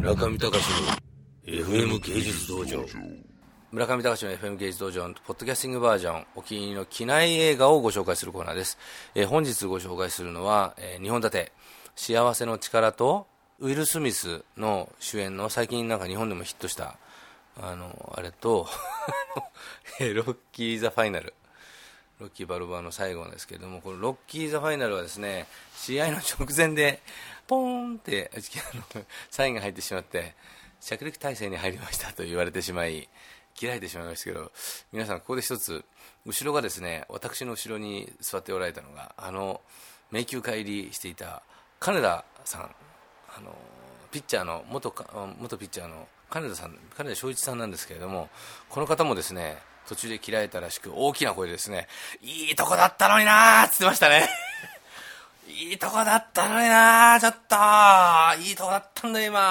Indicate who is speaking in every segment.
Speaker 1: 村上隆の FM 芸術道場。村上隆の FM 芸術道場のポッドキャスティングバージョンお気に入りの機内映画をご紹介するコーナーです、えー本日ご紹介するのは、え2本立て「幸せの力」とウィル・スミスの主演の最近なんか日本でもヒットしたあのあれと ロッキー・ザ・ファイナル。ロッキー・バルバーの最後なんですけれども、このロッキー・ザ・ファイナルはですね、試合の直前で、ポーンって、あのサインが入ってしまって、着陸体制に入りました と言われてしまい、切られてしまいましたけど、皆さん、ここで一つ、後ろがですね、私の後ろに座っておられたのが、あの、迷宮会入りしていた金田さん、あのピッチャーの元元ピッチャーの金田さん金田正一さんなんですけれどもこの方もですね途中で切られたらしく大きな声でですねいいとこだったのになーっつってましたね。いいとこだったのになちょっと。いいとこだったんだ今。あ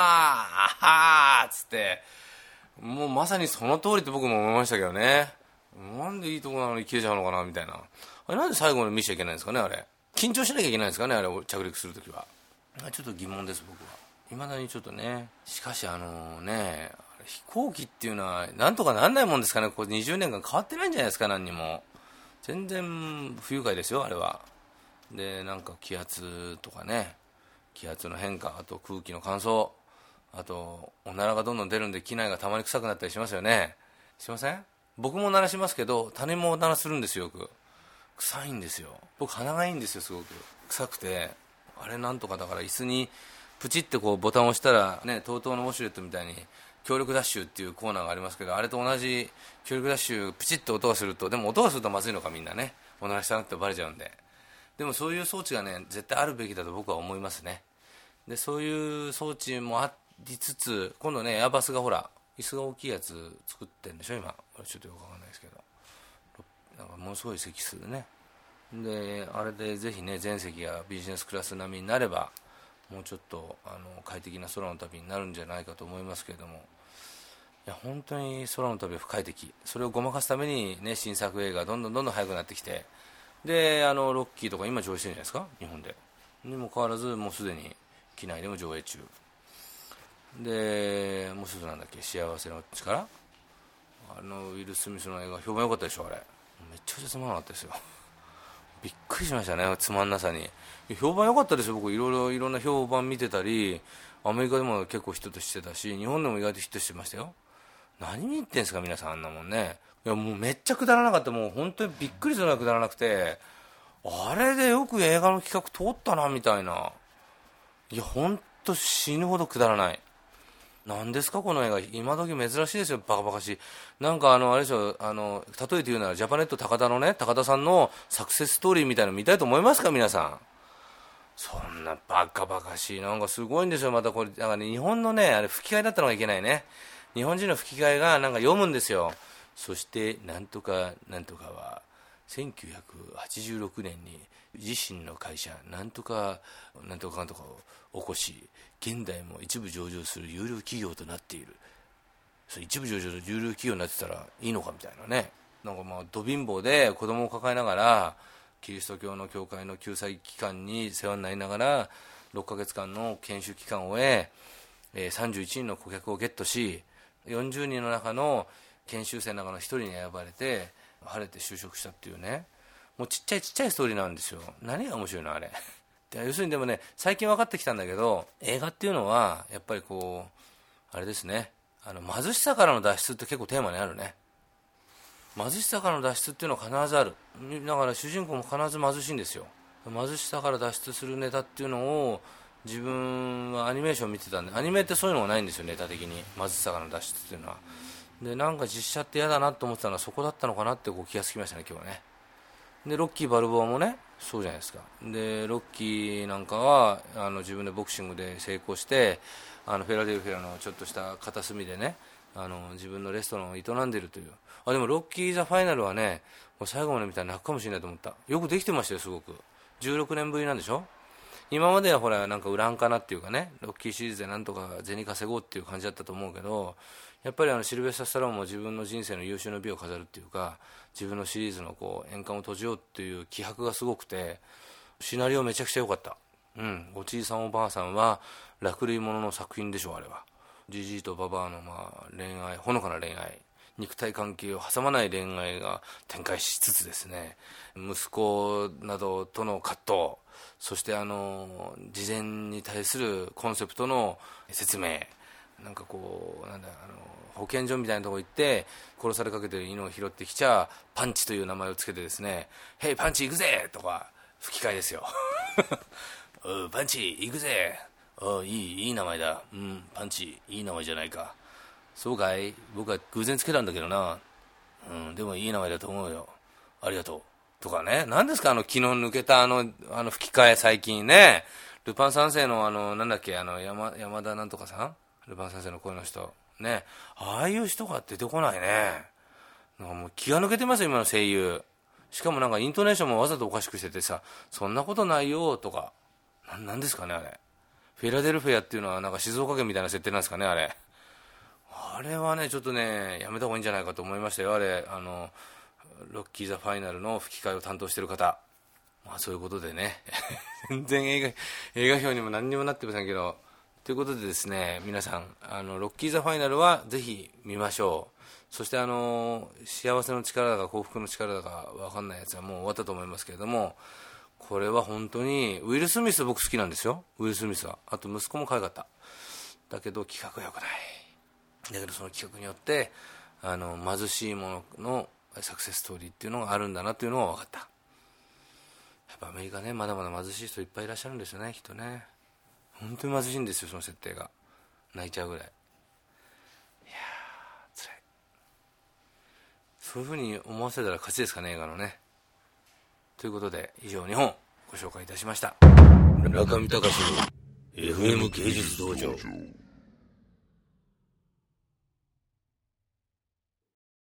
Speaker 1: はーっつって。もうまさにその通りって僕も思いましたけどね。なんでいいとこなのに消えちゃうのかなみたいな。あれなんで最後に見ちゃいけないんですかねあれ。緊張しなきゃいけないんですかねあれを着陸するときは。ちょっと疑問です僕は。いまだにちょっとね。しかしあのね飛行機っていうのはなんとかなんないもんですかね。これ20年間変わってないんじゃないですか何にも。全然不愉快ですよあれは。でなんか気圧とかね気圧の変化あと空気の乾燥あとおならがどんどん出るんで機内がたまに臭くなったりしますよね。しません？僕も鳴らしますけど他人も鳴らするんですよよく。臭いんですよ。僕鼻がいいんですよすごく。臭くて。あれなんとかだから椅子にプチってこうボタンを押したらね TOTO のウォシュレットみたいに協力ダッシュっていうコーナーがありますけどあれと同じ協力ダッシュプチッと音がするとでも音がするとまずいのかみんなね。おならしたなってバレちゃうんで。でもそういう装置がね絶対あるべきだと僕は思いますね。でそういう装置もありつつ今度ねエアバスがほら椅子が大きいやつ作ってるんでしょ今。ちょっとよくわかんないですけど。なんかものすごい席数でね。であれでぜひね全席がビジネスクラス並みになればもうちょっとあの快適な空の旅になるんじゃないかと思いますけれども。いや本当に空の旅は不快適。それをごまかすために、ね、新作映画どんどんどんどん速くなってきてであのロッキーとか今上映してるんじゃないですか？日本で。にもかかわらずもうすでに機内でも上映中。でもうすぐなんだっけ？幸せの力あのウィル・スミスの映画評判良かったでしょあれ。めっちゃくちゃつまらなかったですよ。びっくりしましたねつまんなさに。評判良かったですよ僕。いろいろいろんな評判見てたりアメリカでも結構ヒットしてたし日本でも意外とヒットしてましたよ。何見に行ってんすか皆さんあんなもんね。いやもうめっちゃくだらなかった。もう本当にびっくりするぐらいくだらなくて。あれでよく映画の企画通ったなみたいな。いや本当死ぬほどくだらない。何ですかこの映画。今時珍しいですよバカバカしい。なんかあのあれでしょあの例えて言うならジャパネット高田のね高田さんのサクセスストーリーみたいなの見たいと思いますか皆さん。そんなバカバカしい。なんかすごいんですよまたこれ。なんかね日本のねあれ吹き替えだったのがいけないね。日本人の吹き替えがなんか読むんですよ。そしてなんとかなんとかは1986年に自身の会社なんとかなんとかかんとかを起こし現代も一部上場する有料企業となっている。それ一部上場の有料企業になってたらいいのかみたいなね。なんかまあど貧乏で子供を抱えながらキリスト教の教会の救済機関に世話になりながら6ヶ月間の研修期間を終え31人の顧客をゲットし40人の中の研修生の中の1人に選ばれて晴れて就職したっていうね。もうちっちゃいちっちゃいストーリーなんですよ。何が面白いのあれ。要するにでもね最近分かってきたんだけど映画っていうのはやっぱりこうあれですね。あの貧しさからの脱出って結構テーマにあるね。貧しさからの脱出っていうのは必ずある。だから主人公も必ず貧しいんですよ。貧しさから脱出するネタっていうのを自分はアニメーション見てたんでアニメってそういうのがないんですよネタ的に。貧しさからの脱出っていうのは。でなんか実写って嫌だなと思ってたのはそこだったのかなってこう気がつきましたね今日はね。でロッキー・バルボアもねそうじゃないですか。でロッキーなんかはあの自分でボクシングで成功してあのフェラデルフィアのちょっとした片隅でねあの自分のレストランを営んでいるという。あでもロッキー・ザ・ファイナルはねこれ最後まで見たら泣くかもしれないと思った。よくできてましたよすごく。16年ぶりなんでしょ？今まではほらなんかウランかなっていうかねロッキーシリーズでなんとか銭稼ごうっていう感じだったと思うけどやっぱりあのシルベスタ・スタローも自分の人生の優秀な美を飾るっていうか自分のシリーズのこう円環を閉じようっていう気迫がすごくてシナリオめちゃくちゃ良かった。うん。おじいさんおばあさんは落類者のの作品でしょあれは。じじいとババアのまあ恋愛ほのかな恋愛。肉体関係を挟まない恋愛が展開しつつですね。息子などとの葛藤。そしてあの事前に対するコンセプトの説明。なんかこうなんだあの保健所みたいなとこ行って殺されかけてる犬を拾ってきちゃパンチという名前をつけてですね「ヘイパンチ行くぜ!」とか吹き替えですよ 「パンチ行くぜ!」あいいいい名前だ。うんパンチいい名前じゃないかそうかい？僕は偶然つけたんだけどなうんでもいい名前だと思うよ。ありがとう。とかね。何ですか？あの昨日抜けたあのあの吹き替え最近ね。ルパン三世のあのなんだっけ？あの山山田なんとかさん？ルパン三世の声の人。ね。ああいう人が出てこないね。なんかもう気が抜けてますよ今の声優。しかもなんかイントネーションもわざとおかしくしててさそんなことないよとか。なんですかねあれ。フィラデルフィアっていうのはなんか静岡県みたいな設定なんですかねあれ。あれはねちょっとねやめた方がいいんじゃないかと思いましたよあれ。あのロッキー・ザ・ファイナルの吹き替えを担当してる方。まあそういうことでね。全然映画映画表にも何にもなってませんけど。ということでですね皆さんあのロッキー・ザ・ファイナルはぜひ見ましょう。そしてあの幸せの力だか幸福の力だか分かんないやつはもう終わったと思いますけれども。これは本当にウィル・スミス僕好きなんですよ。ウィル・スミスは。あと息子も可愛かった。だけど企画が良くない。だけどその企画によってあの貧しいもののサクセスストーリーっていうのがあるんだなっていうのが分かった。やっぱアメリカねまだまだ貧しい人いっぱいいらっしゃるんですよねきっとね。本当に貧しいんですよその設定が。泣いちゃうぐらい。いやー辛い。そういうふうに思わせたら勝ちですかね映画のね。ということで以上2本ご紹介いたしました。
Speaker 2: 中見隆の FM 芸術道場。